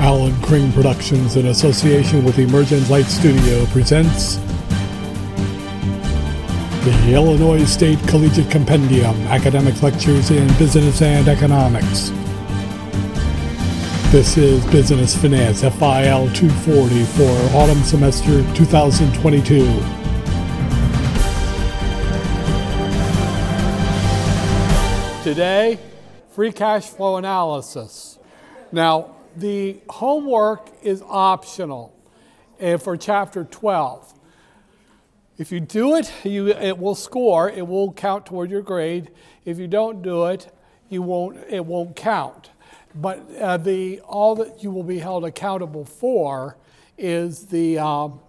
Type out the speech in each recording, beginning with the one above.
Alan Crane Productions, in association with Emergent Light Studio, presents the Illinois State Collegiate Compendium Academic Lectures in Business and Economics. This is Business Finance FIL 240 for autumn semester 2022. Today, free cash flow analysis. Now, the homework is optional and for chapter 12. If you do it, you, it will score, it will count toward your grade. If you don't do it, you won't, it won't count. But uh, the, all that you will be held accountable for is the, um,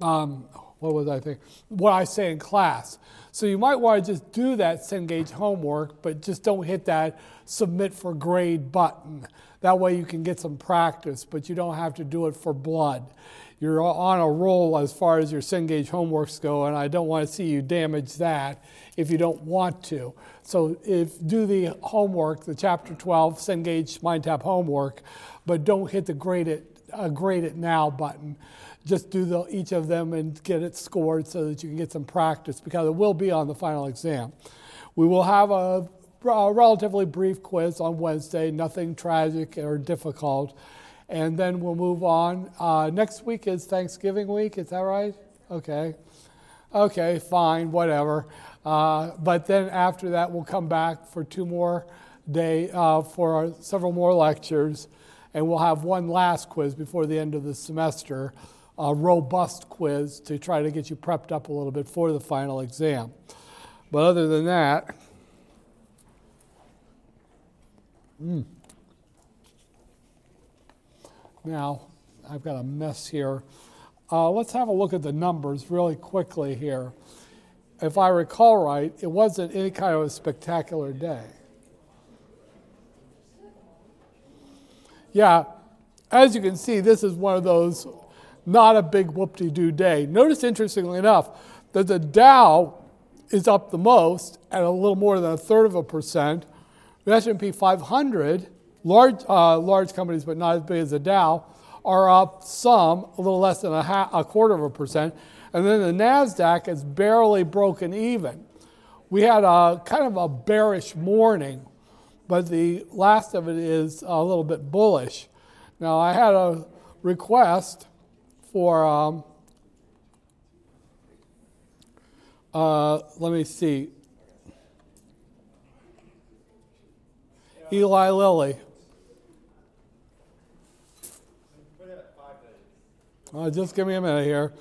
um, what was I thinking? What I say in class. So you might want to just do that Cengage homework, but just don't hit that submit for grade button. That way you can get some practice, but you don't have to do it for blood. You're on a roll as far as your Cengage homeworks go, and I don't want to see you damage that if you don't want to. So if do the homework, the chapter 12 Cengage MindTap homework, but don't hit the grade it, uh, grade it now button. Just do the, each of them and get it scored so that you can get some practice because it will be on the final exam. We will have a a relatively brief quiz on Wednesday, nothing tragic or difficult. And then we'll move on. Uh, next week is Thanksgiving week, is that right? Okay. Okay, fine, whatever. Uh, but then after that, we'll come back for two more day uh, for our, several more lectures, and we'll have one last quiz before the end of the semester, a robust quiz to try to get you prepped up a little bit for the final exam. But other than that, Mm. Now, I've got a mess here. Uh, let's have a look at the numbers really quickly here. If I recall right, it wasn't any kind of a spectacular day. Yeah, as you can see, this is one of those not a big whoop de doo day. Notice, interestingly enough, that the Dow is up the most at a little more than a third of a percent, the S&P 500, large, uh, large companies but not as big as the Dow, are up some, a little less than a, half, a quarter of a percent. And then the NASDAQ is barely broken even. We had a kind of a bearish morning, but the last of it is a little bit bullish. Now, I had a request for, um, uh, let me see, Eli Lilly. Uh, just give me a minute here.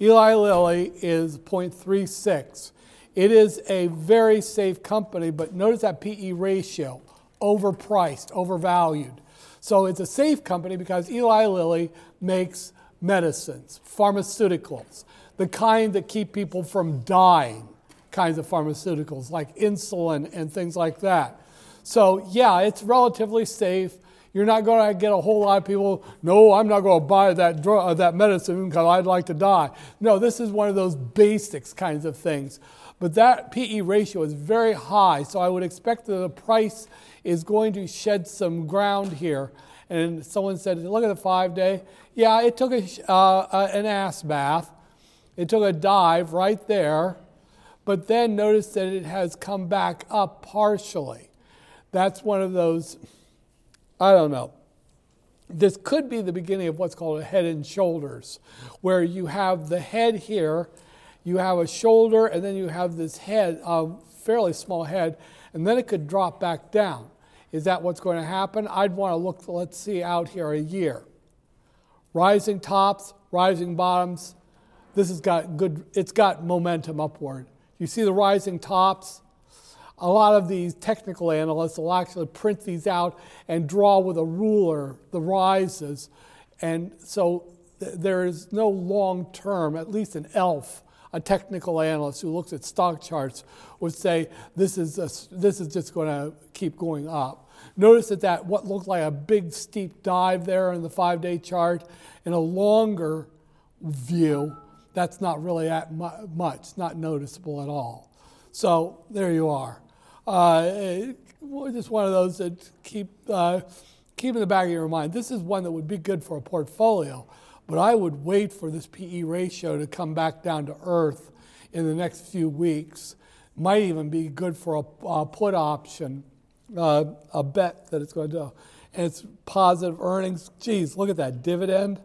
Eli Lilly is 0.36. It is a very safe company, but notice that PE ratio overpriced, overvalued. So it's a safe company because Eli Lilly makes medicines, pharmaceuticals, the kind that keep people from dying kinds of pharmaceuticals like insulin and things like that. So, yeah, it's relatively safe. You're not going to get a whole lot of people, no, I'm not going to buy that, drug, uh, that medicine because I'd like to die. No, this is one of those basics kinds of things. But that PE ratio is very high, so I would expect that the price is going to shed some ground here. And someone said, look at the five day. Yeah, it took a, uh, an ass bath. It took a dive right there. But then notice that it has come back up partially. That's one of those, I don't know. This could be the beginning of what's called a head and shoulders, where you have the head here, you have a shoulder, and then you have this head, a fairly small head, and then it could drop back down. Is that what's going to happen? I'd want to look, let's see, out here a year. Rising tops, rising bottoms. This has got good, it's got momentum upward. You see the rising tops? A lot of these technical analysts will actually print these out and draw with a ruler the rises. And so th- there is no long term, at least an ELF, a technical analyst who looks at stock charts, would say this is, a, this is just going to keep going up. Notice that, that what looked like a big steep dive there in the five day chart, in a longer view, that's not really that much, not noticeable at all. So there you are. Uh, just one of those that keep, uh, keep in the back of your mind, this is one that would be good for a portfolio, but I would wait for this PE ratio to come back down to earth in the next few weeks. Might even be good for a, a put option, uh, a bet that it's going to. And it's positive earnings. Geez, look at that dividend.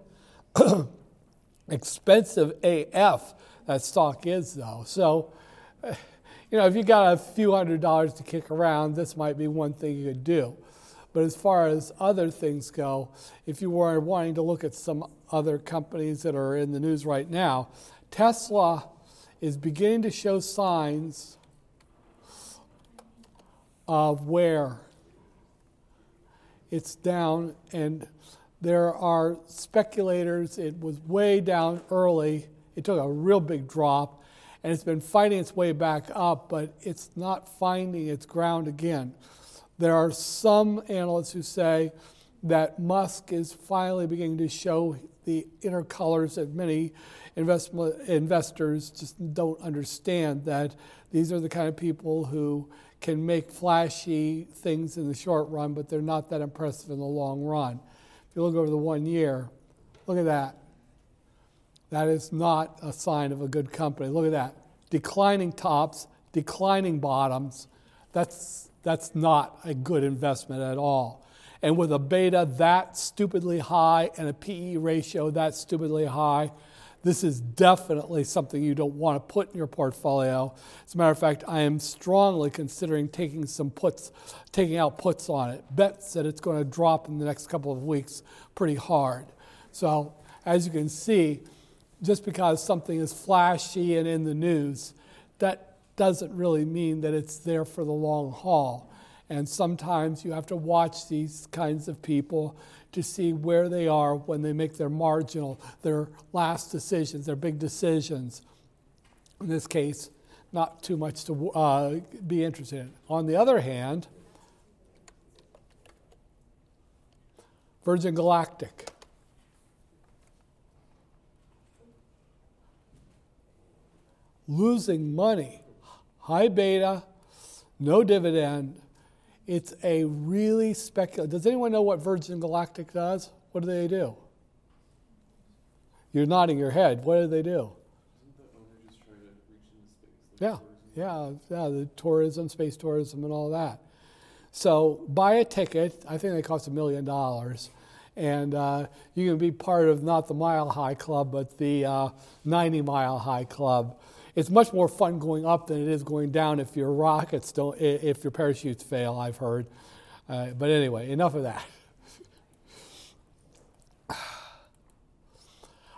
Expensive AF that stock is, though. So, you know, if you got a few hundred dollars to kick around, this might be one thing you could do. But as far as other things go, if you were wanting to look at some other companies that are in the news right now, Tesla is beginning to show signs of where it's down, and there are speculators. It was way down early. It took a real big drop, and it's been fighting its way back up, but it's not finding its ground again. There are some analysts who say that Musk is finally beginning to show the inner colors that many investors just don't understand that these are the kind of people who can make flashy things in the short run, but they're not that impressive in the long run. If you look over the one year, look at that. That is not a sign of a good company. Look at that. Declining tops, declining bottoms. That's, that's not a good investment at all. And with a beta that stupidly high and a PE ratio that stupidly high, this is definitely something you don't want to put in your portfolio. As a matter of fact, I am strongly considering taking some puts, taking out puts on it. Bets that it's going to drop in the next couple of weeks pretty hard. So, as you can see, just because something is flashy and in the news, that doesn't really mean that it's there for the long haul. And sometimes you have to watch these kinds of people to see where they are when they make their marginal, their last decisions, their big decisions. In this case, not too much to uh, be interested in. On the other hand, Virgin Galactic. Losing money, high beta, no dividend, it's a really speculative. Does anyone know what Virgin Galactic does? What do they do? You're nodding your head. What do they do? Yeah, yeah, yeah, the tourism, space tourism, and all that. So buy a ticket. I think they cost a million dollars. And uh, you can be part of not the Mile High Club, but the uh, 90 Mile High Club it's much more fun going up than it is going down if your rockets don't, if your parachutes fail, I've heard. Uh, but anyway, enough of that.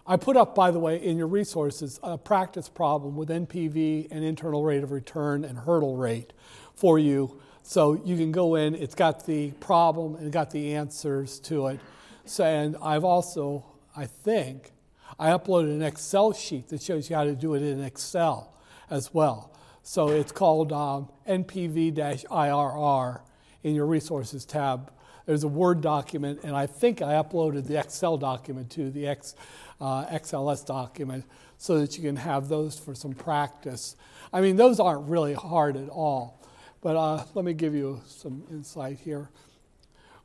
I put up, by the way, in your resources, a practice problem with NPV and internal rate of return and hurdle rate for you. So you can go in, it's got the problem and got the answers to it. So, and I've also, I think, I uploaded an Excel sheet that shows you how to do it in Excel as well. So it's called um, NPV IRR in your resources tab. There's a Word document, and I think I uploaded the Excel document to the X, uh, XLS document so that you can have those for some practice. I mean, those aren't really hard at all. But uh, let me give you some insight here.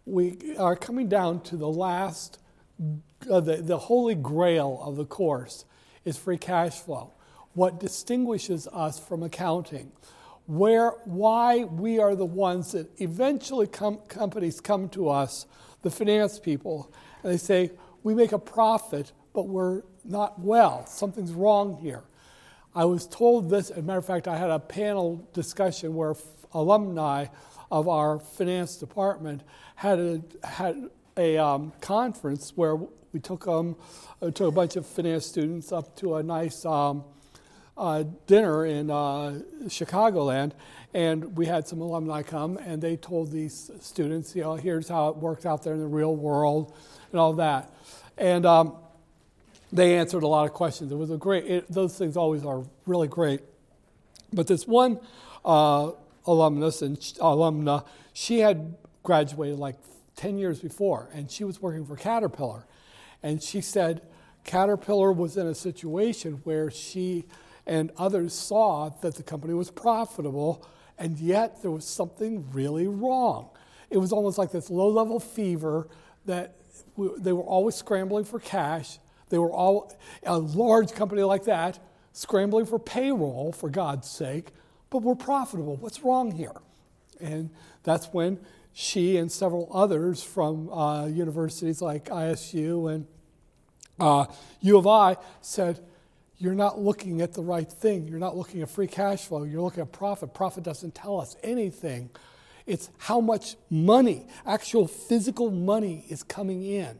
We are coming down to the last uh, the, the holy grail of the course is free cash flow. What distinguishes us from accounting, where why we are the ones that eventually com- companies come to us, the finance people, and they say, we make a profit, but we're not well. Something's wrong here. I was told this, as a matter of fact, I had a panel discussion where f- alumni of our finance department had a, had a um, conference where we took, um, uh, took a bunch of finance students up to a nice um, uh, dinner in uh, Chicagoland, and we had some alumni come, and they told these students, you know, here's how it works out there in the real world, and all that. And um, they answered a lot of questions. It was a great. It, those things always are really great. But this one uh, alumnus and alumna, she had graduated like 10 years before, and she was working for Caterpillar. And she said Caterpillar was in a situation where she and others saw that the company was profitable, and yet there was something really wrong. it was almost like this low level fever that we, they were always scrambling for cash. They were all, a large company like that, scrambling for payroll, for God's sake, but we're profitable. What's wrong here? And that's when she and several others from uh, universities like ISU and uh, U of I said, You're not looking at the right thing. You're not looking at free cash flow. You're looking at profit. Profit doesn't tell us anything. It's how much money, actual physical money, is coming in.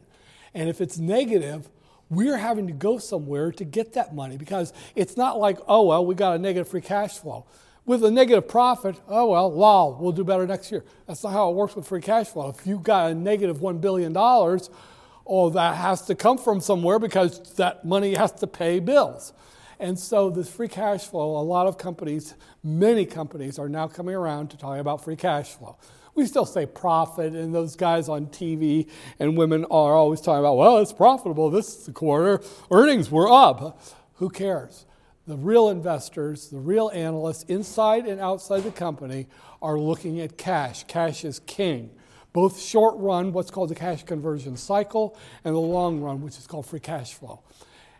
And if it's negative, we're having to go somewhere to get that money because it's not like, oh, well, we got a negative free cash flow. With a negative profit, oh, well, wow, we'll do better next year. That's not how it works with free cash flow. If you've got a negative $1 billion, oh, that has to come from somewhere because that money has to pay bills. And so, this free cash flow, a lot of companies, many companies, are now coming around to talking about free cash flow. We still say profit, and those guys on TV and women are always talking about, well, it's profitable this quarter, earnings were up. Who cares? The real investors, the real analysts inside and outside the company are looking at cash. Cash is king. Both short run, what's called the cash conversion cycle, and the long run, which is called free cash flow.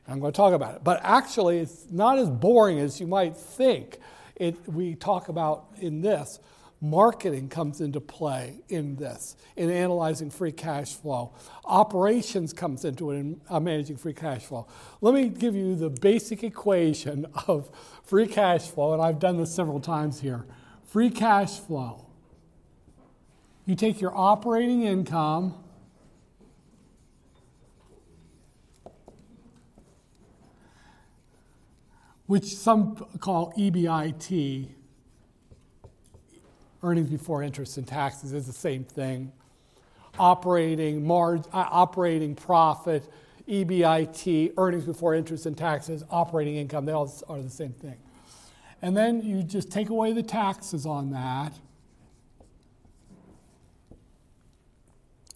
And I'm going to talk about it. But actually, it's not as boring as you might think. It, we talk about in this Marketing comes into play in this, in analyzing free cash flow. Operations comes into it in uh, managing free cash flow. Let me give you the basic equation of free cash flow, and I've done this several times here. Free cash flow. You take your operating income, which some call EBIT earnings before interest and taxes is the same thing. Operating, mar- uh, operating profit, EBIT, earnings before interest and taxes, operating income, they all are the same thing. And then you just take away the taxes on that.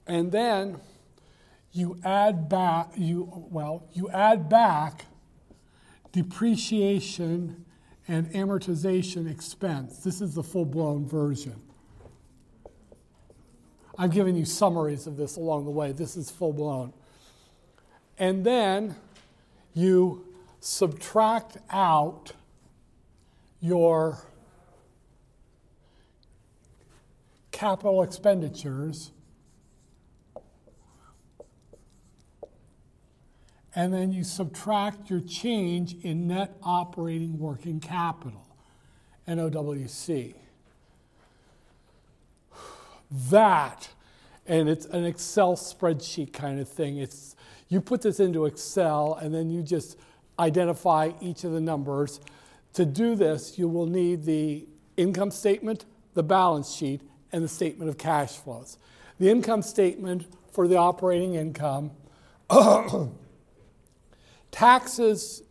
And then you add back, you, well, you add back depreciation and amortization expense. This is the full blown version. I've given you summaries of this along the way. This is full blown. And then you subtract out your capital expenditures and then you subtract your change in net operating working capital, NOWC. That, and it's an Excel spreadsheet kind of thing. It's you put this into Excel and then you just identify each of the numbers. To do this, you will need the income statement, the balance sheet, and the statement of cash flows. The income statement for the operating income Taxes,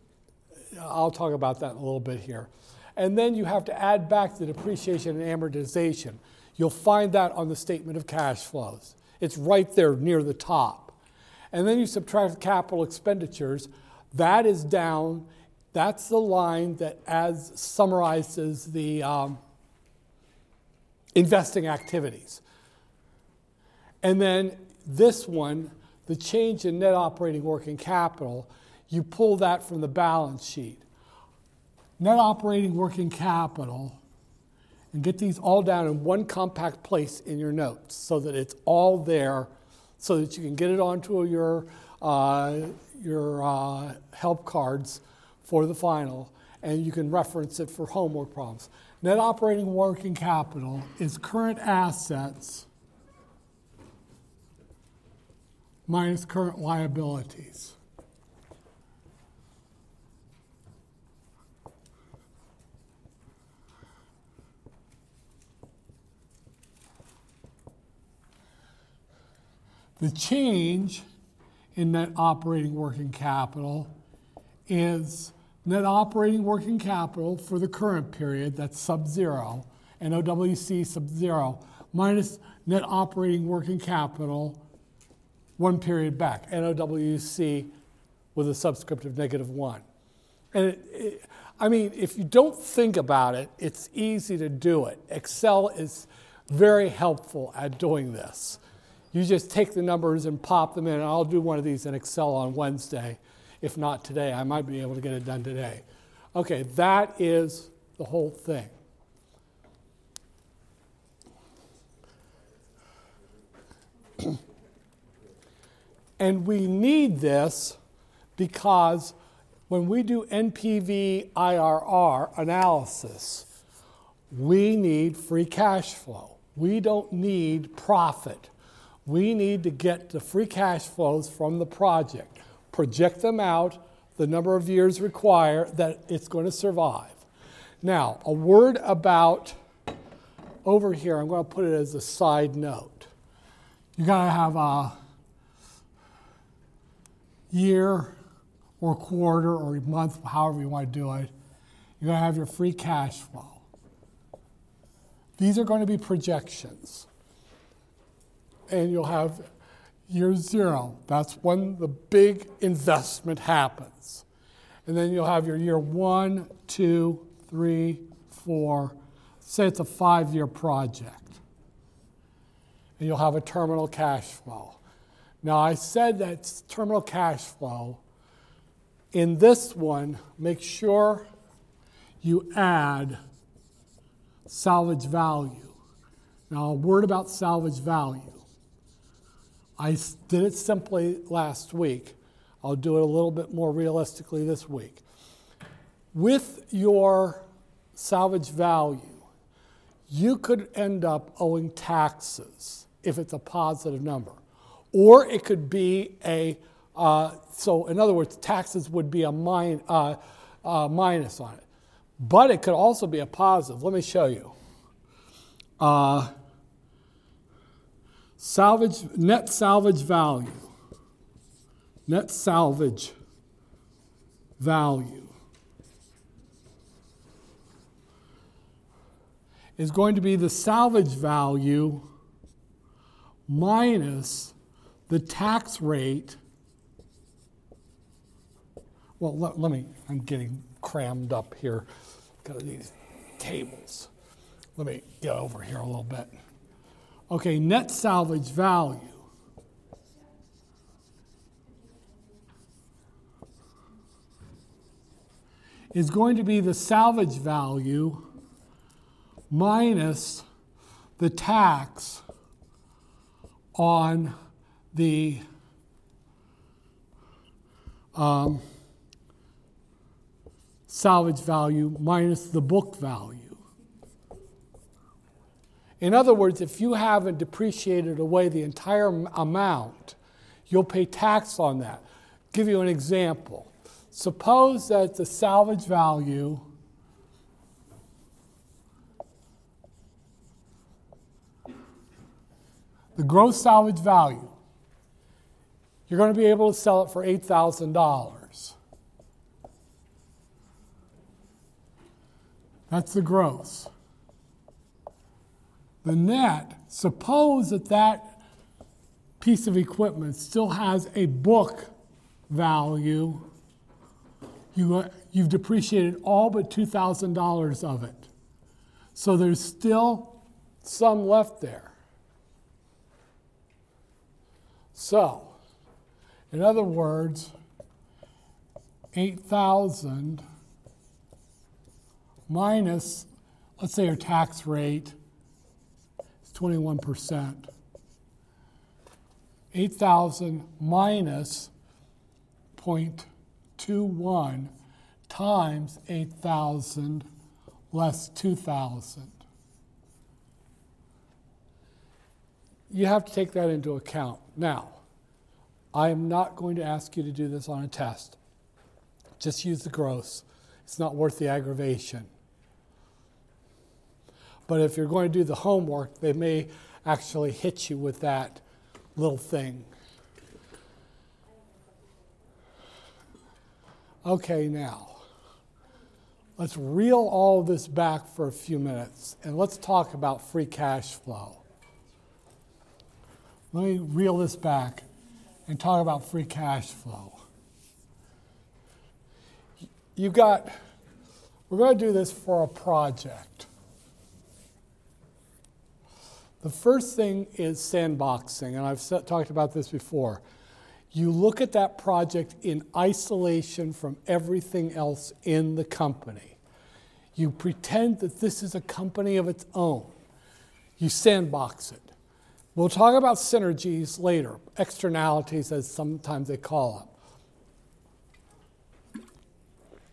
I'll talk about that in a little bit here. And then you have to add back the depreciation and amortization. You'll find that on the statement of cash flows. It's right there near the top. And then you subtract capital expenditures. That is down. That's the line that as summarizes the um, investing activities. And then this one, the change in net operating working capital, you pull that from the balance sheet. Net operating working capital, and get these all down in one compact place in your notes so that it's all there so that you can get it onto your, uh, your uh, help cards for the final and you can reference it for homework problems. Net operating working capital is current assets minus current liabilities. The change in net operating working capital is net operating working capital for the current period, that's sub zero, NOWC sub zero, minus net operating working capital one period back, NOWC with a subscript of negative one. And it, it, I mean, if you don't think about it, it's easy to do it. Excel is very helpful at doing this. You just take the numbers and pop them in, and I'll do one of these in Excel on Wednesday. If not today, I might be able to get it done today. Okay, that is the whole thing. and we need this because when we do NPV IRR analysis, we need free cash flow. We don't need profit. We need to get the free cash flows from the project, project them out, the number of years required that it's going to survive. Now, a word about over here, I'm going to put it as a side note. You got to have a year or quarter or month, however you want to do it. You're going to have your free cash flow. These are going to be projections. And you'll have year zero. That's when the big investment happens. And then you'll have your year one, two, three, four. Say it's a five year project. And you'll have a terminal cash flow. Now, I said that terminal cash flow. In this one, make sure you add salvage value. Now, a word about salvage value. I did it simply last week. I'll do it a little bit more realistically this week. With your salvage value, you could end up owing taxes if it's a positive number. Or it could be a, uh, so in other words, taxes would be a min, uh, uh, minus on it. But it could also be a positive. Let me show you. Salvage, net salvage value. Net salvage value is going to be the salvage value minus the tax rate. Well, let, let me, I'm getting crammed up here because of these tables. Let me get over here a little bit. Okay, net salvage value. Is going to be the salvage value minus the tax on the um, salvage value minus the book value. In other words, if you haven't depreciated away the entire amount, you'll pay tax on that. give you an example. Suppose that the salvage value the gross salvage value you're going to be able to sell it for $8,000. That's the gross. The net, suppose that that piece of equipment still has a book value. You, uh, you've depreciated all but $2,000 of it. So there's still some left there. So, in other words, 8,000 minus, let's say our tax rate 21%. 8,000 minus 0.21 times 8,000 less 2,000. You have to take that into account. Now, I am not going to ask you to do this on a test. Just use the gross. It's not worth the aggravation. But if you're going to do the homework, they may actually hit you with that little thing. Okay, now, let's reel all this back for a few minutes and let's talk about free cash flow. Let me reel this back and talk about free cash flow. You got, we're going to do this for a project. The first thing is sandboxing, and I've talked about this before. You look at that project in isolation from everything else in the company. You pretend that this is a company of its own. You sandbox it. We'll talk about synergies later, externalities, as sometimes they call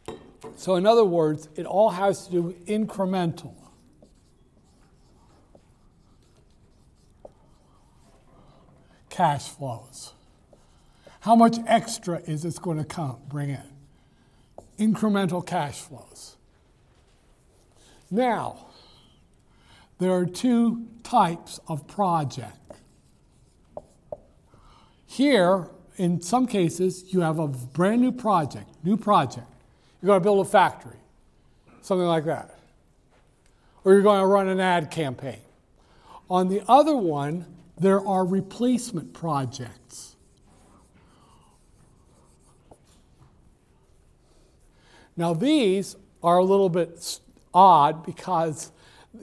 them. So, in other words, it all has to do with incremental. Cash flows. How much extra is this going to come, bring in? Incremental cash flows. Now, there are two types of project. Here, in some cases, you have a brand new project, new project. You're going to build a factory, something like that. Or you're going to run an ad campaign. On the other one, there are replacement projects. Now, these are a little bit odd because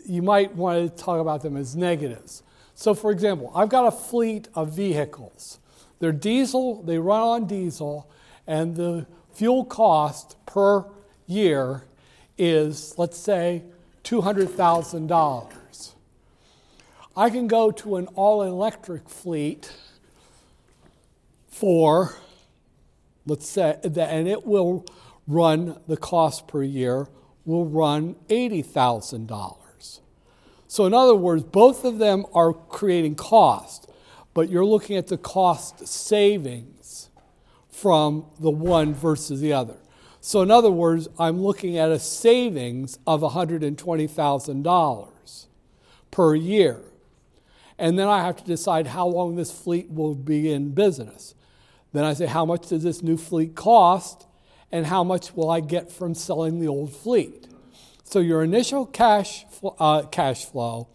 you might want to talk about them as negatives. So, for example, I've got a fleet of vehicles. They're diesel, they run on diesel, and the fuel cost per year is, let's say, $200,000. I can go to an all electric fleet for, let's say, and it will run the cost per year will run $80,000. So, in other words, both of them are creating cost, but you're looking at the cost savings from the one versus the other. So, in other words, I'm looking at a savings of $120,000 per year. And then I have to decide how long this fleet will be in business. Then I say, how much does this new fleet cost? and how much will I get from selling the old fleet. So your initial cash, uh, cash flow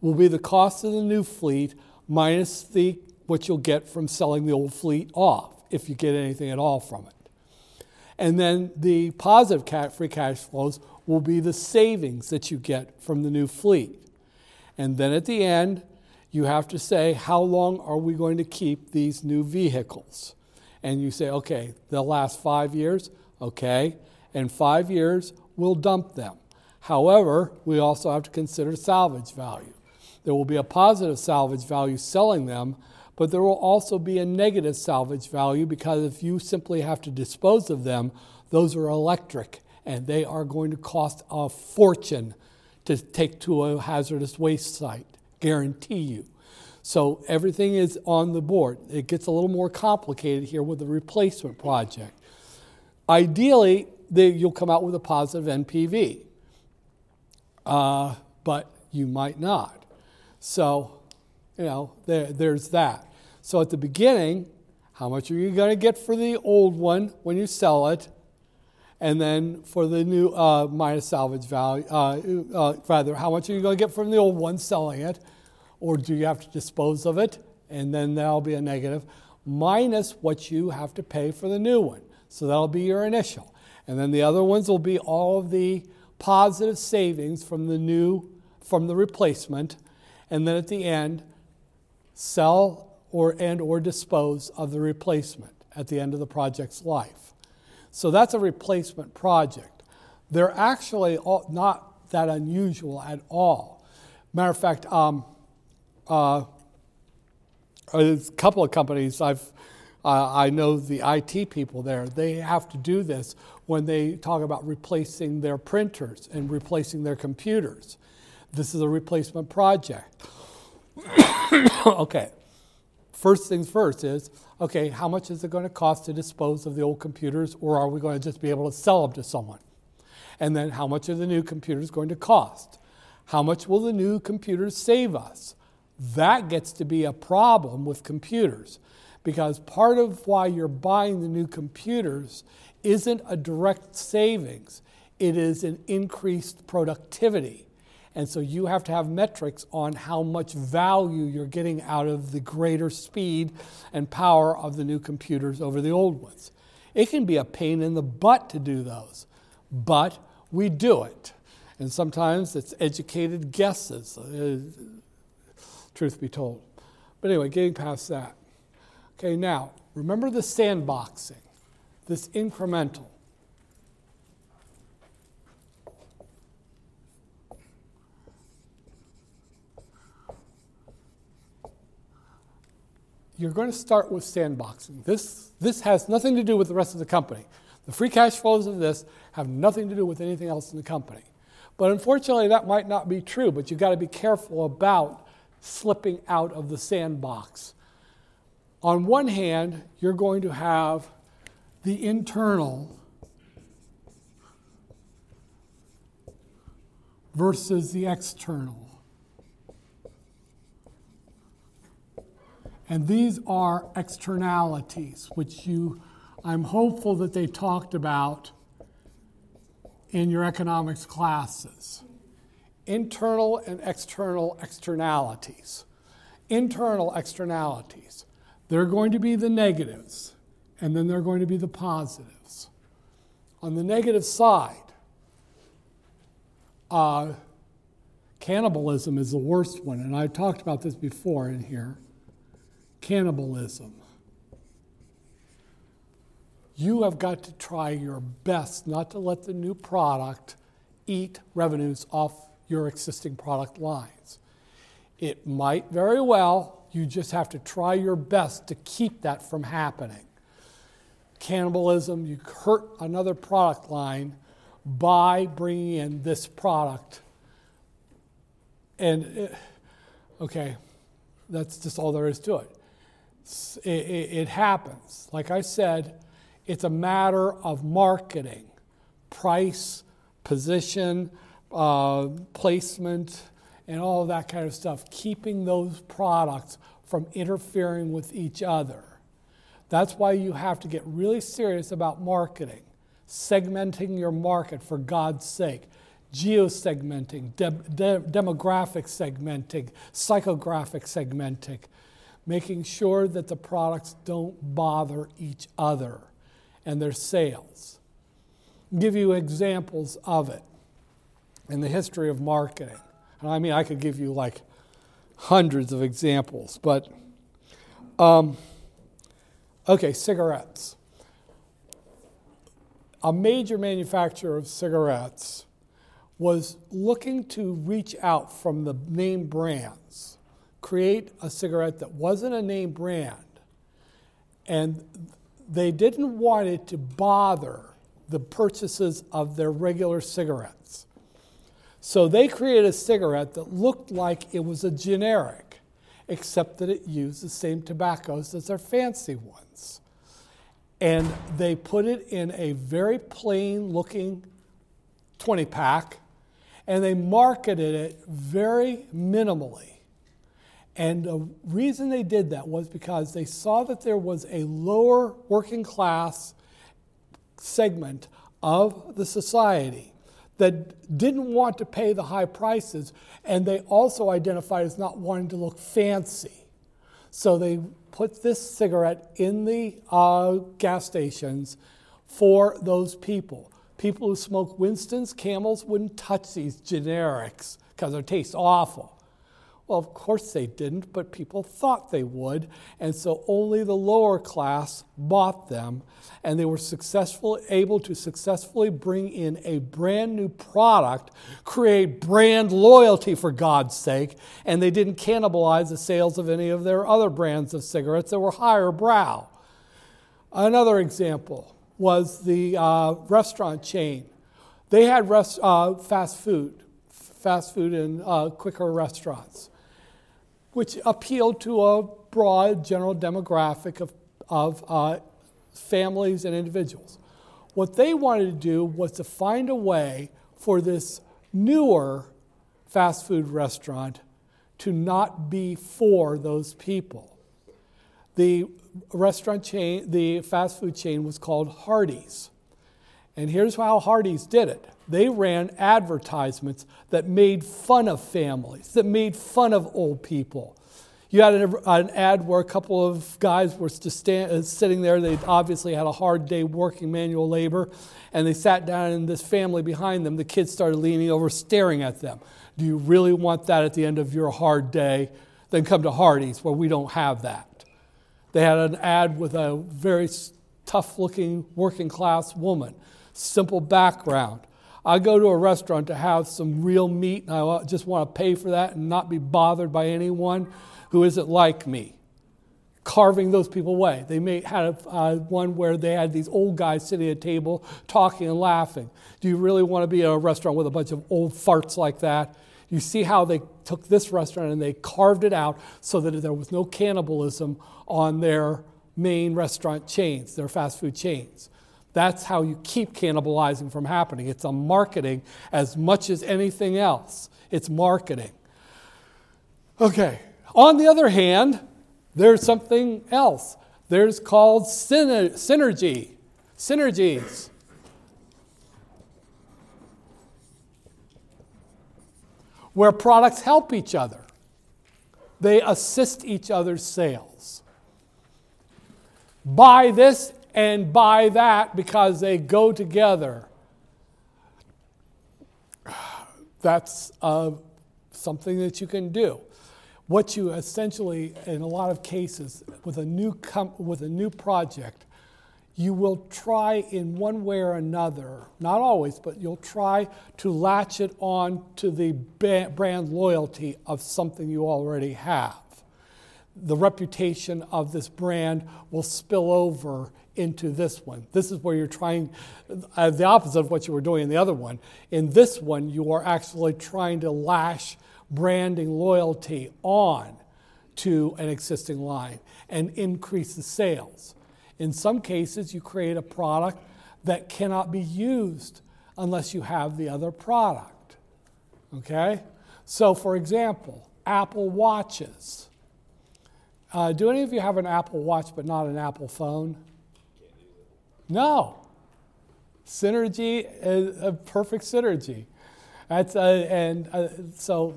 will be the cost of the new fleet minus the, what you'll get from selling the old fleet off, if you get anything at all from it. And then the positive free cash flows will be the savings that you get from the new fleet. And then at the end, you have to say, how long are we going to keep these new vehicles? And you say, okay, they'll last five years, okay? In five years, we'll dump them. However, we also have to consider salvage value. There will be a positive salvage value selling them, but there will also be a negative salvage value because if you simply have to dispose of them, those are electric and they are going to cost a fortune to take to a hazardous waste site, guarantee you. So everything is on the board. It gets a little more complicated here with the replacement project. Ideally, they, you'll come out with a positive NPV, uh, but you might not. So, you know, there, there's that. So at the beginning, how much are you going to get for the old one when you sell it? And then for the new uh, minus salvage value, uh, uh, rather, how much are you going to get from the old one selling it? Or do you have to dispose of it? And then that'll be a negative, minus what you have to pay for the new one. So that'll be your initial. And then the other ones will be all of the positive savings from the new, from the replacement. And then at the end, sell or and or dispose of the replacement at the end of the project's life. So that's a replacement project. They're actually all, not that unusual at all. Matter of fact, um, uh, a couple of companies I've uh, I know the IT people there, they have to do this when they talk about replacing their printers and replacing their computers. This is a replacement project. okay, first things first is okay, how much is it going to cost to dispose of the old computers, or are we going to just be able to sell them to someone? And then how much are the new computers going to cost? How much will the new computers save us? That gets to be a problem with computers because part of why you're buying the new computers isn't a direct savings, it is an increased productivity. And so you have to have metrics on how much value you're getting out of the greater speed and power of the new computers over the old ones. It can be a pain in the butt to do those, but we do it. And sometimes it's educated guesses. Uh, truth be told. But anyway, getting past that. Okay, now, remember the sandboxing, this incremental. You're going to start with sandboxing. This, this has nothing to do with the rest of the company. The free cash flows of this have nothing to do with anything else in the company. But unfortunately, that might not be true, but you've got to be careful about slipping out of the sandbox. On one hand, you're going to have the internal versus the external. And these are externalities, which you, I'm hopeful that they talked about in your economics classes. Internal and external externalities. Internal externalities. They're going to be the negatives, and then they're going to be the positives. On the negative side, uh, cannibalism is the worst one, and I've talked about this before in here cannibalism. You have got to try your best not to let the new product eat revenues off your existing product lines. It might very well, you just have to try your best to keep that from happening. Cannibalism, you hurt another product line by bringing in this product. And, it, okay, that's just all there is to it it, it, happens. Like I said, it's a matter of marketing, price, position, uh, placement, and all of that kind of stuff, keeping those products from interfering with each other. That's why you have to get really serious about marketing, segmenting your market for God's sake, geosegmenting, de- de- demographic segmenting, psychographic segmenting making sure that the products don't bother each other and their sales. I'll give you examples of it in the history of marketing. And I mean, I could give you like hundreds of examples, but um, okay, cigarettes. A major manufacturer of cigarettes was looking to reach out from the name brands create a cigarette that wasn't a name brand. And they didn't want it to bother the purchases of their regular cigarettes. So they created a cigarette that looked like it was a generic, except that it used the same tobaccos as their fancy ones. And they put it in a very plain looking 20 pack, and they marketed it very minimally. And the reason they did that was because they saw that there was a lower working class segment of the society that didn't want to pay the high prices, and they also identified as not wanting to look fancy. So they put this cigarette in the uh, gas stations for those people. People who smoke Winston's, Camels wouldn't touch these generics because they taste awful. Well, of course they didn't, but people thought they would, and so only the lower class bought them, and they were successful, able to successfully bring in a brand new product, create brand loyalty for God's sake, and they didn't cannibalize the sales of any of their other brands of cigarettes that were higher brow. Another example was the uh, restaurant chain. They had rest, uh, fast food, fast food and uh, quicker restaurants which appealed to a broad general demographic of, of uh, families and individuals. What they wanted to do was to find a way for this newer fast food restaurant to not be for those people. The restaurant chain, the fast food chain was called Hardee's. And here's how Hardee's did it they ran advertisements that made fun of families, that made fun of old people. You had an, an ad where a couple of guys were stand, uh, sitting there. They obviously had a hard day working manual labor, and they sat down, and this family behind them, the kids started leaning over, staring at them. Do you really want that at the end of your hard day? Then come to Hardee's, where we don't have that. They had an ad with a very tough looking working class woman, simple background. I go to a restaurant to have some real meat, and I just want to pay for that and not be bothered by anyone who isn't like me. Carving those people away. They may had a, uh, one where they had these old guys sitting at a table talking and laughing. Do you really want to be at a restaurant with a bunch of old farts like that? You see how they took this restaurant and they carved it out so that there was no cannibalism on their main restaurant chains, their fast food chains. That's how you keep cannibalizing from happening. It's a marketing as much as anything else. It's marketing. Okay. On the other hand, there's something else. There's called synergy. Synergies. Where products help each other. They assist each other's sales. Buy this and buy that because they go together. That's uh, something that you can do. What you essentially, in a lot of cases, with a new com- with a new project, you will try in one way or another, not always, but you'll try to latch it on to the brand loyalty of something you already have. The reputation of this brand will spill over into this one. This is where you're trying, uh, the opposite of what you were doing in the other one. In this one, you are actually trying to lash branding loyalty on to an existing line and increase the sales. In some cases, you create a product that cannot be used unless you have the other product. Okay? So, for example, Apple Watches. Uh, do any of you have an Apple Watch but not an Apple phone? No. Synergy is a perfect synergy. That's, uh, and uh, so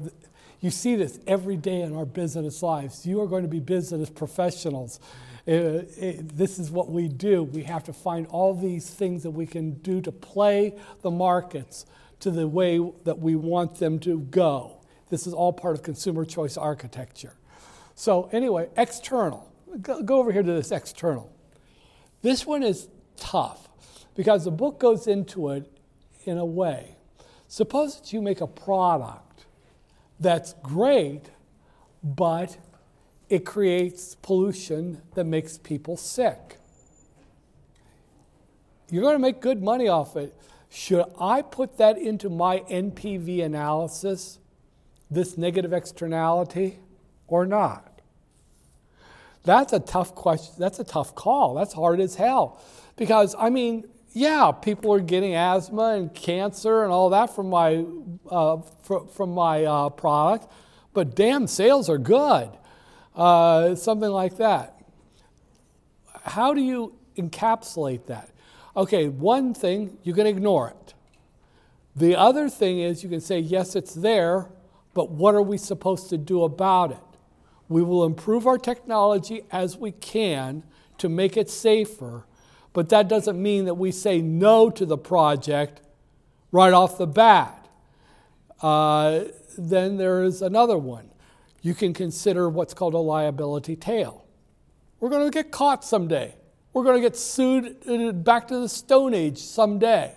you see this every day in our business lives. You are going to be business professionals. Uh, it, this is what we do. We have to find all these things that we can do to play the markets to the way that we want them to go. This is all part of consumer choice architecture. So, anyway, external. Go, go over here to this external. This one is tough because the book goes into it in a way. Suppose that you make a product that's great, but it creates pollution that makes people sick. You're going to make good money off it. Should I put that into my NPV analysis, this negative externality, or not? That's a tough question. That's a tough call. That's hard as hell. Because, I mean, yeah, people are getting asthma and cancer and all that from my, uh, fr- from my uh, product, but damn, sales are good. Uh, something like that. How do you encapsulate that? Okay, one thing, you can ignore it. The other thing is you can say, yes, it's there, but what are we supposed to do about it? We will improve our technology as we can to make it safer but that doesn't mean that we say no to the project right off the bat. Uh, then there is another one. You can consider what's called a liability tail. We're going to get caught someday. We're going to get sued uh, back to the Stone Age someday.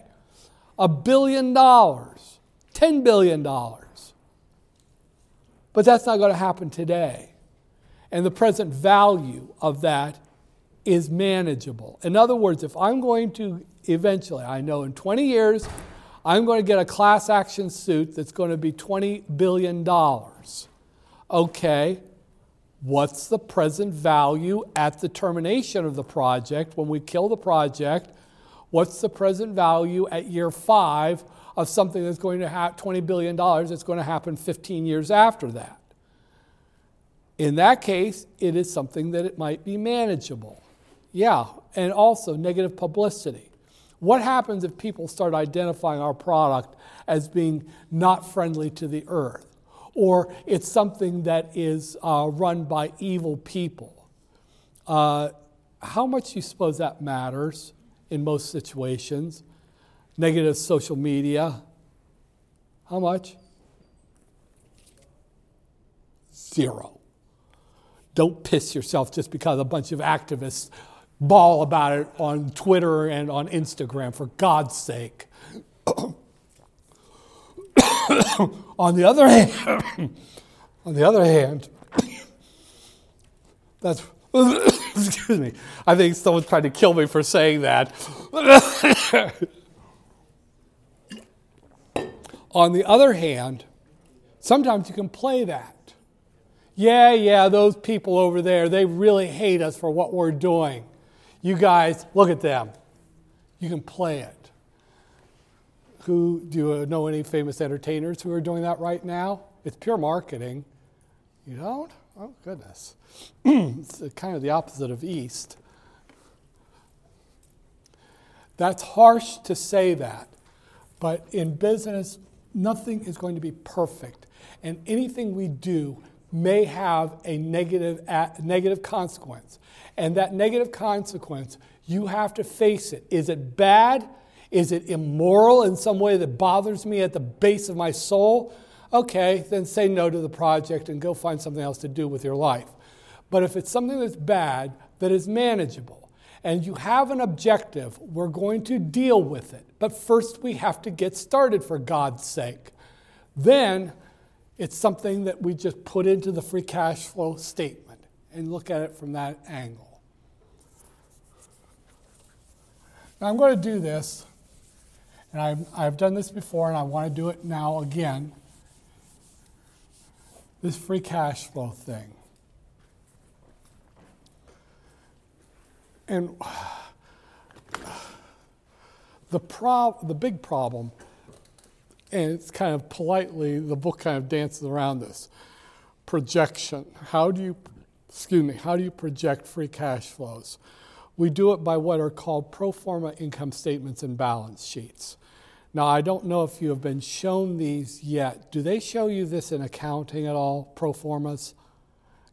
A billion dollars, $10 billion. But that's not going to happen today. And the present value of that is manageable. In other words, if I'm going to eventually, I know in 20 years, I'm going to get a class action suit that's going to be $20 billion. Okay, what's the present value at the termination of the project when we kill the project? What's the present value at year five of something that's going to have $20 billion that's going to happen 15 years after that? In that case, it is something that it might be manageable. Yeah, and also negative publicity. What happens if people start identifying our product as being not friendly to the earth? Or it's something that is uh, run by evil people? Uh, how much do you suppose that matters in most situations? Negative social media. How much? Zero. don't piss yourself just because a bunch of activists bawl about it on Twitter and on Instagram, for God's sake. on the other hand, on the other hand, that's excuse me. I think someone's trying to kill me for saying that. on the other hand, sometimes you can play that. Yeah, yeah, those people over there, they really hate us for what we're doing. You guys, look at them. You can play it. Who do you know any famous entertainers who are doing that right now? It's pure marketing. You don't? Oh, goodness. it's kind of the opposite of East. That's harsh to say that, but in business, nothing is going to be perfect. And anything we do may have a negative, a negative consequence. And that negative consequence, you have to face it. Is it bad? Is it immoral in some way that bothers me at the base of my soul? Okay, then say no to the project and go find something else to do with your life. But if it's something that's bad, that is manageable, and you have an objective, we're going to deal with it. But first, we have to get started for God's sake. Then, it's something that we just put into the free cash flow statement and look at it from that angle. I'm going to do this and I've, I've done this before and I want to do it now again. This free cash flow thing. And the, prob- the big problem, and it's kind of politely, the book kind of dances around this projection. How do you, excuse me, how do you project free cash flows? We do it by what are called pro forma income statements and balance sheets. Now, I don't know if you have been shown these yet. Do they show you this in accounting at all, pro formas?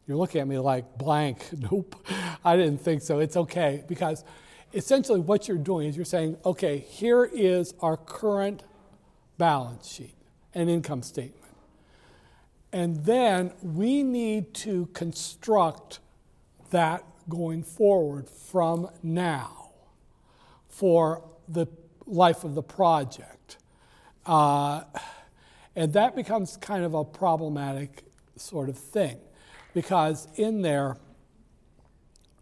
You're looking at me like blank. Nope, I didn't think so. It's okay because essentially what you're doing is you're saying, okay, here is our current balance sheet and income statement. And then we need to construct that going forward from now for the life of the project. Uh, and that becomes kind of a problematic sort of thing because in there,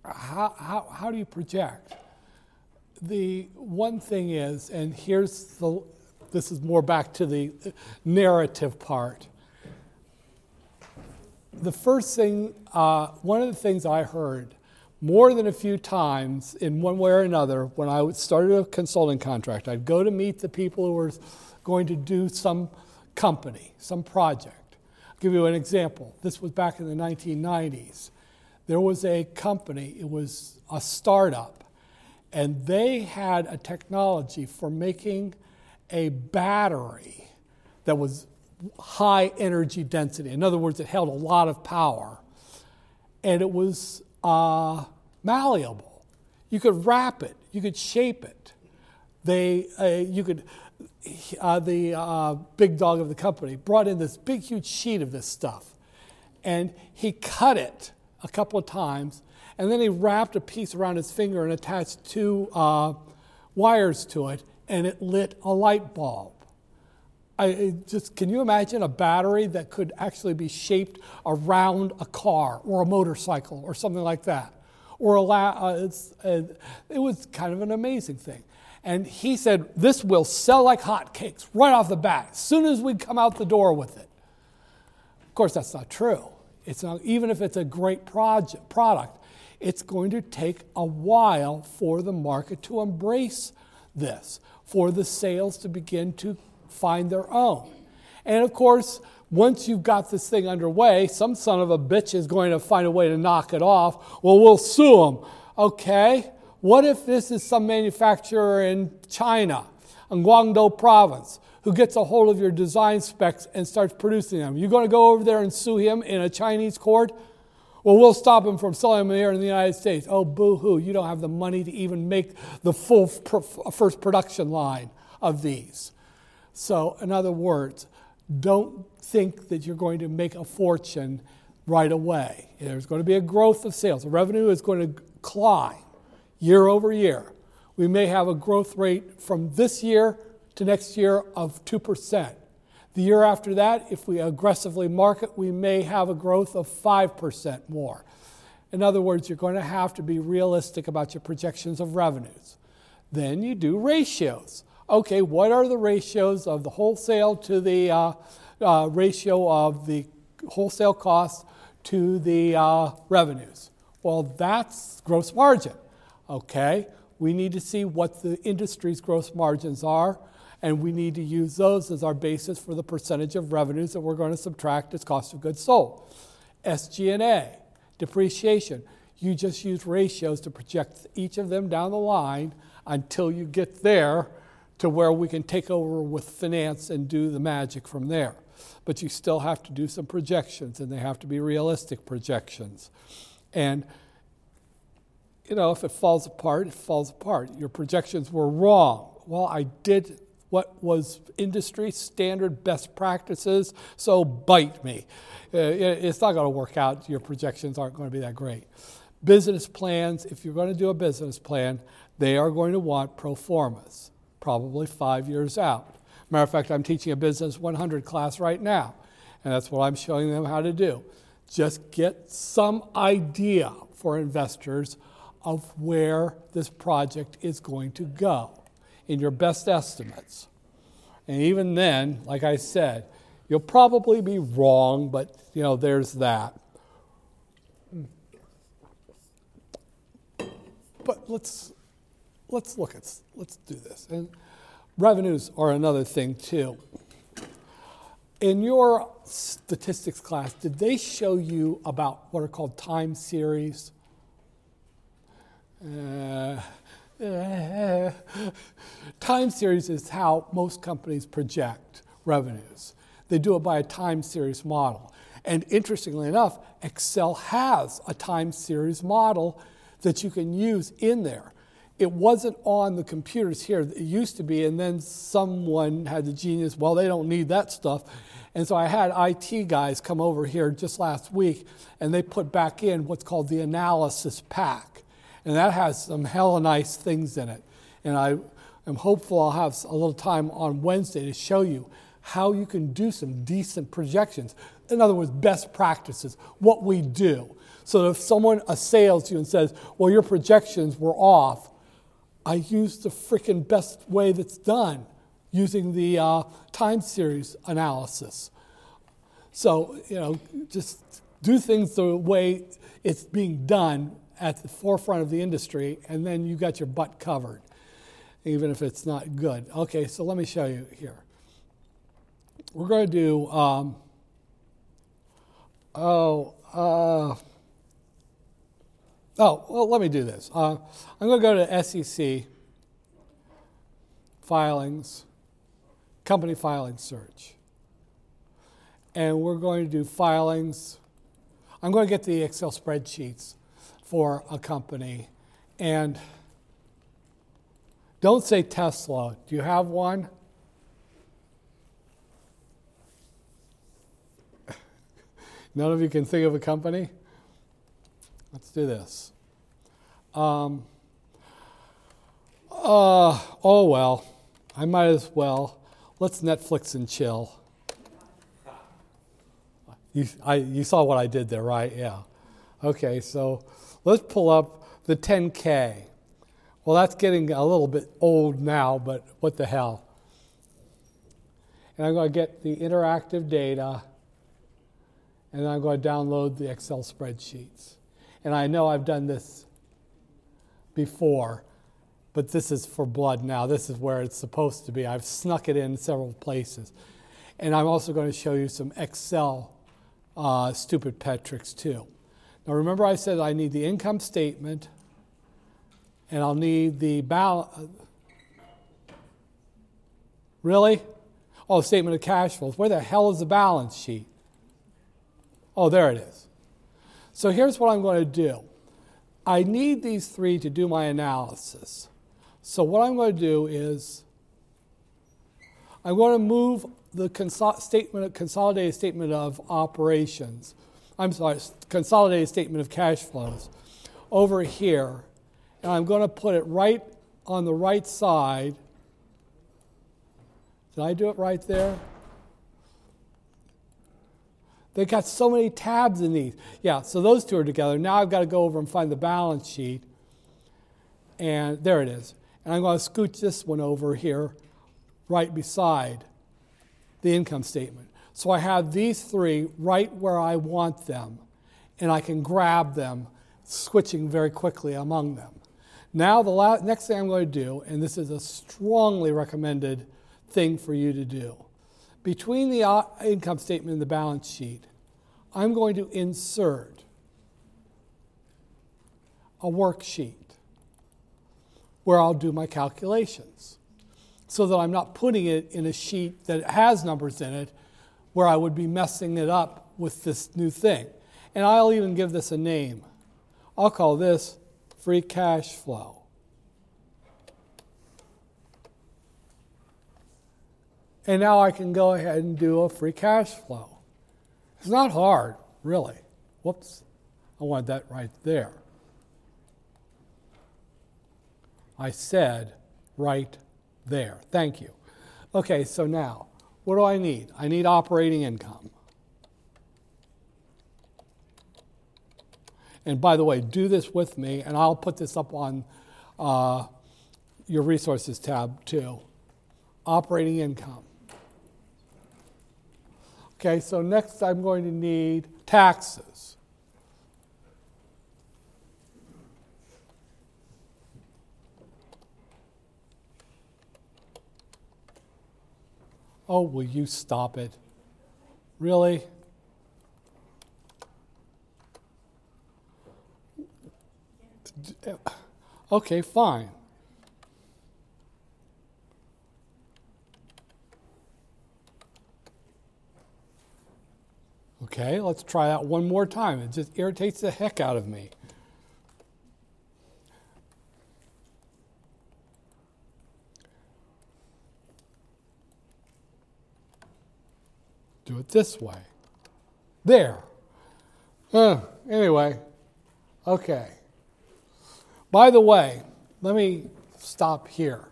how, how, how do you project? The one thing is, and here's the, this is more back to the narrative part. The first thing, uh, one of the things I heard more than a few times in one way or another when I started a consulting contract. I'd go to meet the people who were going to do some company, some project. I'll give you an example. This was back in the 1990s. There was a company, it was a startup, and they had a technology for making a battery that was high energy density. In other words, it held a lot of power. And it was uh, malleable. You could wrap it, you could shape it. They, uh, you could, uh, the uh, big dog of the company brought in this big, huge sheet of this stuff. And he cut it a couple of times, and then he wrapped a piece around his finger and attached two uh, wires to it, and it lit a light bulb. I just can you imagine a battery that could actually be shaped around a car or a motorcycle or something like that, or uh, uh, it was kind of an amazing thing. And he said this will sell like hotcakes right off the bat as soon as we come out the door with it. Of course, that's not true. It's not even if it's a great project, product. It's going to take a while for the market to embrace this, for the sales to begin to find their own. And of course, once you've got this thing underway, some son of a bitch is going to find a way to knock it off. Well, we'll sue them. Okay, what if this is some manufacturer in China, in Guangdong province, who gets a hold of your design specs and starts producing them? You're going to go over there and sue him in a Chinese court? Well, we'll stop him from selling them here in the United States. Oh, boo hoo, you don't have the money to even make the full first production line of these. So, in other words, don't think that you're going to make a fortune right away. There's going to be a growth of sales. The revenue is going to climb year over year. We may have a growth rate from this year to next year of 2%. The year after that, if we aggressively market, we may have a growth of 5% more. In other words, you're going to have to be realistic about your projections of revenues. Then you do ratios. Okay, what are the ratios of the wholesale to the uh, uh, ratio of the wholesale cost to the uh, revenues? Well, that's gross margin. Okay, we need to see what the industry's gross margins are, and we need to use those as our basis for the percentage of revenues that we're going to subtract as cost of goods sold. SG&A, depreciation, you just use ratios to project each of them down the line until you get there to where we can take over with finance and do the magic from there. But you still have to do some projections, and they have to be realistic projections. And you know, if it falls apart, it falls apart. Your projections were wrong. Well, I did what was industry standard best practices, so bite me. Uh, it's not going to work out. Your projections aren't going to be that great. Business plans, if you're going to do a business plan, they are going to want pro formas, probably five years out. Matter of fact, I'm teaching a Business 100 class right now, and that's what I'm showing them how to do. Just get some idea for investors of where this project is going to go in your best estimates. And even then, like I said, you'll probably be wrong, but you know, there's that. But let's let's look at let's do this. And revenues are another thing too. In your statistics class, did they show you about what are called time series? Uh, uh, time series is how most companies project revenues. They do it by a time series model. And interestingly enough, Excel has a time series model that you can use in there. It wasn't on the computers here. It used to be, and then someone had the genius, well, they don't need that stuff. And so I had IT guys come over here just last week, and they put back in what's called the analysis pack and that has some hella nice things in it. And I am hopeful I'll have a little time on Wednesday to show you how you can do some decent projections. In other words, best practices, what we do. So if someone assails you and says, well, your projections were off, I use the freaking best way that's done using the uh, time series analysis. So, you know, just do things the way it's being done at the forefront of the industry, and then you got your butt covered, even if it's not good. Okay, so let me show you here. We're going to do, um, oh, uh, oh, well, let me do this. Uh, I'm going to go to SEC filings, company filing search. And we're going to do filings. I'm going to get the Excel spreadsheets for a company. And don't say Tesla. Do you have one? None of you can think of a company? Let's do this. Um, uh, oh, well, I might as well. Let's Netflix and chill. You, I, you saw what I did there, right? Yeah. Okay, so Let's pull up the 10K. Well, that's getting a little bit old now, but what the hell? And I'm going to get the interactive data, and I'm going to download the Excel spreadsheets. And I know I've done this before, but this is for blood now. This is where it's supposed to be. I've snuck it in several places. And I'm also going to show you some Excel uh, stupid pet tricks too. Now remember I said I need the income statement and I'll need the balance. Really? Oh, statement of cash flows. Where the hell is the balance sheet? Oh, there it is. So here's what I'm going to do. I need these three to do my analysis. So what I'm going to do is I'm going to move the statement, consolidated statement of operations I'm sorry, consolidated statement of cash flows over here. And I'm going to put it right on the right side. Did I do it right there? They got so many tabs in these. Yeah, so those two are together. Now I've got to go over and find the balance sheet. And there it is. And I'm going to scooch this one over here right beside the income statement. So I have these three right where I want them, and I can grab them, switching very quickly among them. Now, the la- next thing I'm going to do, and this is a strongly recommended thing for you to do, between the uh, income statement and the balance sheet, I'm going to insert a worksheet where I'll do my calculations so that I'm not putting it in a sheet that has numbers in it where I would be messing it up with this new thing. And I'll even give this a name. I'll call this free cash flow. And now I can go ahead and do a free cash flow. It's not hard, really. Whoops, I wanted that right there. I said right there. Thank you. Okay, so now, what do I need? I need operating income. And by the way, do this with me, and I'll put this up on uh, your resources tab too. Operating income. Okay, so next I'm going to need taxes. Oh, will you stop it? Really? Okay, fine. Okay, let's try that one more time. It just irritates the heck out of me. Do it this way. There. Uh, anyway, okay. By the way, let me stop here.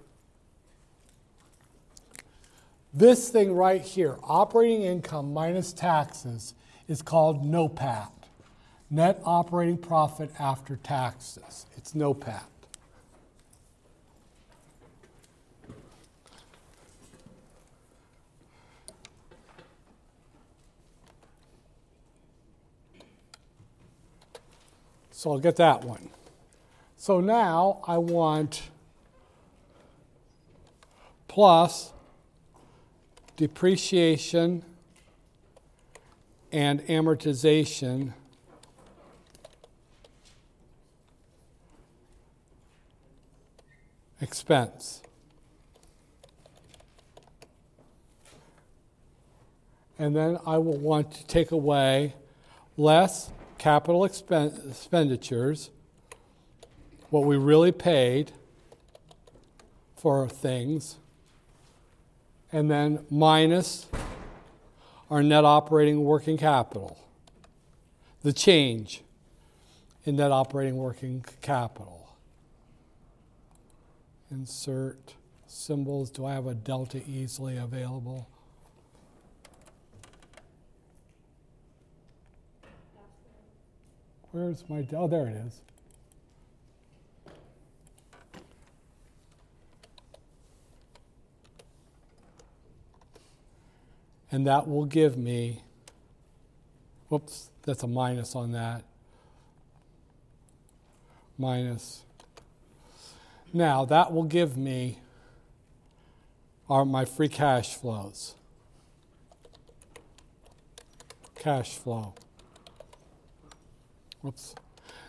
This thing right here, operating income minus taxes, is called NOPAT, net operating profit after taxes. It's NOPAT. So I'll get that one. So now I want plus depreciation and amortization expense. And then I will want to take away less capital expenditures, what we really paid for things, and then minus our net operating working capital, the change in net operating working capital. Insert symbols. Do I have a delta easily available? Where's my, delta? oh, there it is. And that will give me, whoops, that's a minus on that. Minus. Now, that will give me our, my free cash flows. Cash flow. Whoops.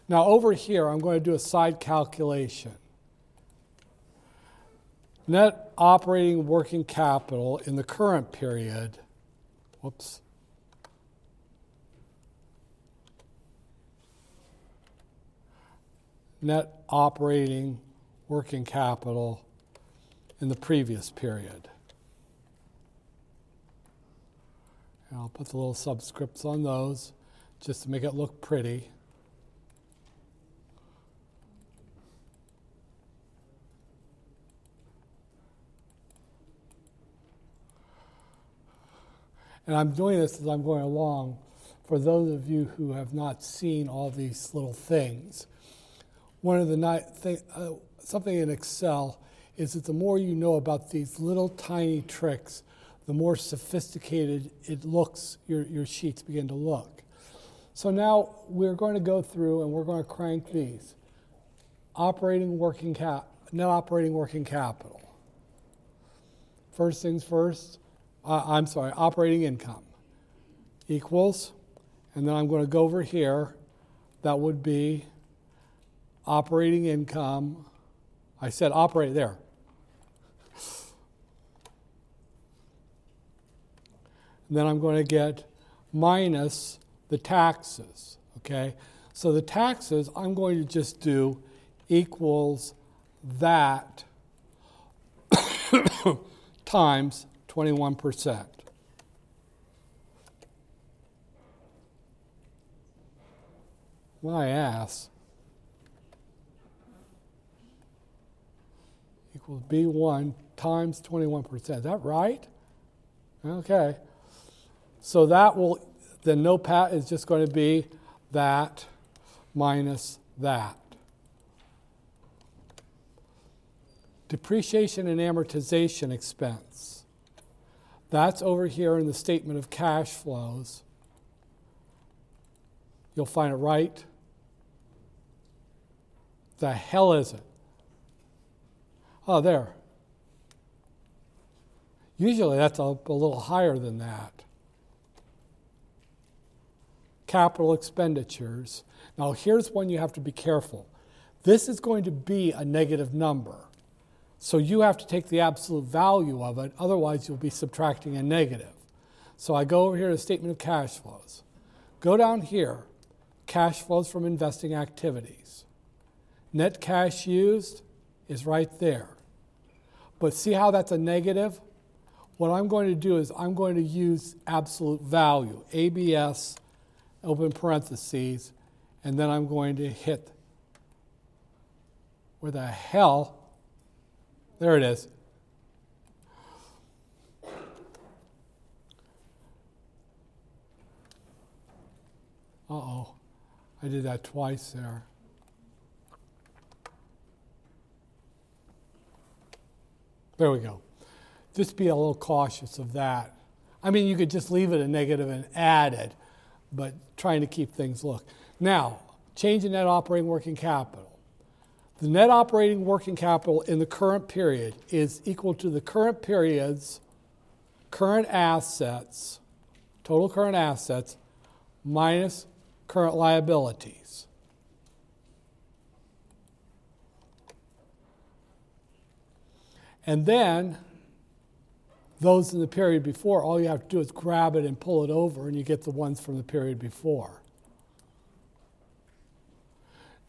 Now, over here, I'm going to do a side calculation. Net operating working capital in the current period, whoops. Net operating working capital in the previous period. And I'll put the little subscripts on those. just to make it look pretty. And I'm doing this as I'm going along for those of you who have not seen all these little things. One of the ni- thing, uh, something in Excel is that the more you know about these little tiny tricks, the more sophisticated it looks, your, your sheets begin to look. So now we're going to go through and we're going to crank these. Operating working cap, net operating working capital. First things first, uh, I'm sorry, operating income equals, and then I'm going to go over here. That would be operating income. I said operate there. And then I'm going to get minus the taxes, okay? So the taxes, I'm going to just do equals that times 21%. My ass equals B1 times 21%. Is that right? Okay. So that will, the NOPAT is just going to be that minus that. Depreciation and amortization expense. That's over here in the statement of cash flows. You'll find it right. The hell is it? Oh, there. Usually that's a, little higher than that capital expenditures. Now, here's one you have to be careful. This is going to be a negative number. So you have to take the absolute value of it, otherwise, you'll be subtracting a negative. So I go over here to statement of cash flows. Go down here, cash flows from investing activities. Net cash used is right there. But see how that's a negative? What I'm going to do is I'm going to use absolute value, ABS open parentheses, and then I'm going to hit where the hell, there it is. Uh oh, I did that twice there. There we go. Just be a little cautious of that. I mean, you could just leave it a negative and add it but trying to keep things look. Now, change in net operating working capital. The net operating working capital in the current period is equal to the current period's current assets, total current assets, minus current liabilities. And then those in the period before, all you have to do is grab it and pull it over, and you get the ones from the period before.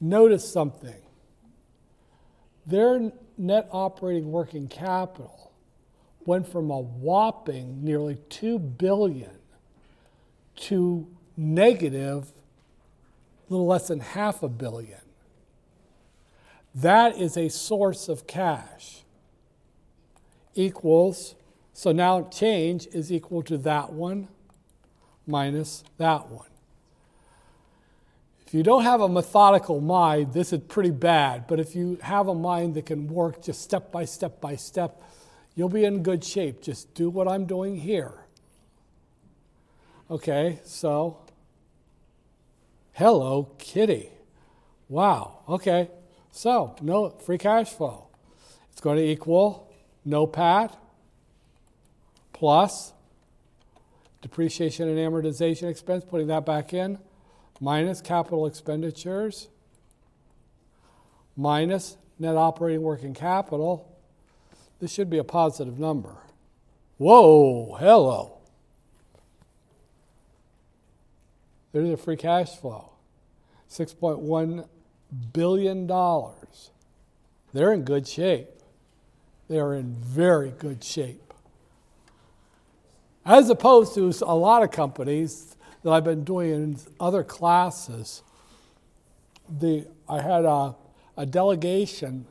Notice something. Their net operating working capital went from a whopping nearly 2 billion to negative a little less than half a billion. That is a source of cash equals so now change is equal to that one minus that one. If you don't have a methodical mind, this is pretty bad. But if you have a mind that can work just step by step by step, you'll be in good shape. Just do what I'm doing here. Okay, so hello, kitty. Wow, okay. So, no free cash flow. It's going to equal NOPAT plus depreciation and amortization expense, putting that back in, minus capital expenditures, minus net operating working capital. This should be a positive number. Whoa, hello. There's a free cash flow $6.1 billion. They're in good shape. They are in very good shape as opposed to a lot of companies that I've been doing in other classes. The, I had a, a delegation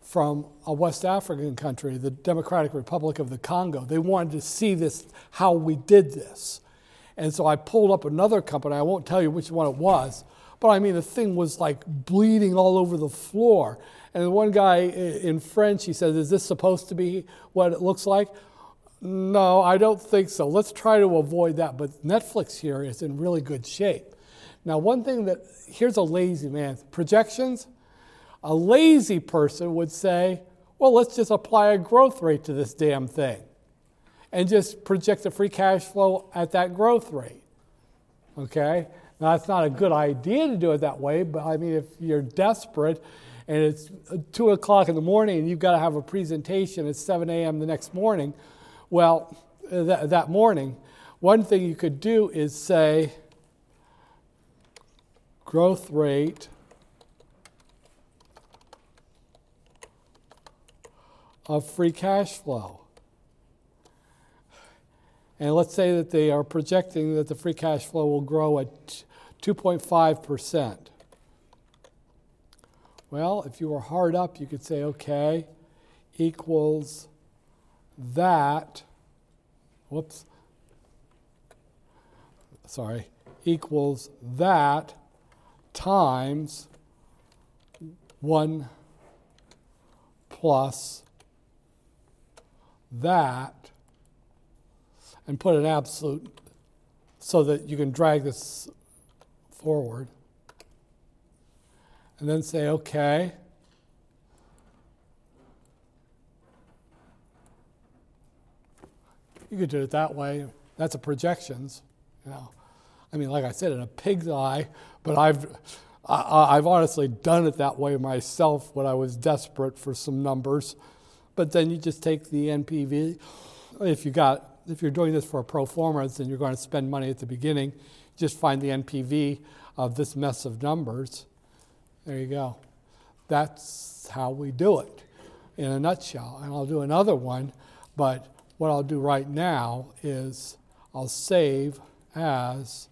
from a West African country, the Democratic Republic of the Congo. They wanted to see this, how we did this. And so I pulled up another company. I won't tell you which one it was, but I mean, the thing was like bleeding all over the floor. And one guy eh, in French, he says, Is this supposed to be what it looks like? No, I don't think so. Let's try to avoid that. But Netflix here is in really good shape. Now, one thing that, here's a lazy man projections. A lazy person would say, well, let's just apply a growth rate to this damn thing and just project the free cash flow at that growth rate. Okay? Now, that's not a good idea to do it that way, but I mean, if you're desperate and it's 2 o'clock in the morning and you've got to have a presentation at 7 a.m. the next morning, well, that, that morning, one thing you could do is say growth rate of free cash flow. And let's say that they are projecting that the free cash flow will grow at 2.5%. Well, if you were hard up, you could say, okay, equals that, whoops, sorry, equals that times 1 plus that and put an absolute so that you can drag this forward. And then say, okay. You could do it that way. That's a projections. You know. I mean, like I said, in a pig's eye, but I've, I, I've honestly done it that way myself when I was desperate for some numbers. But then you just take the NPV. If you got if you're doing this for a pro forma, then you're going to spend money at the beginning. Just find the NPV of this mess of numbers. There you go. That's how we do it in a nutshell. And I'll do another one, but what I'll do right now is I'll save as,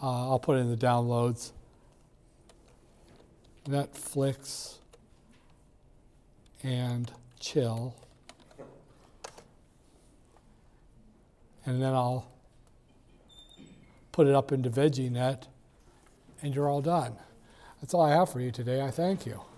uh, I'll put it in the downloads, Netflix and chill. And then I'll put it up into VeggieNet, and you're all done. That's all I have for you today. I thank you.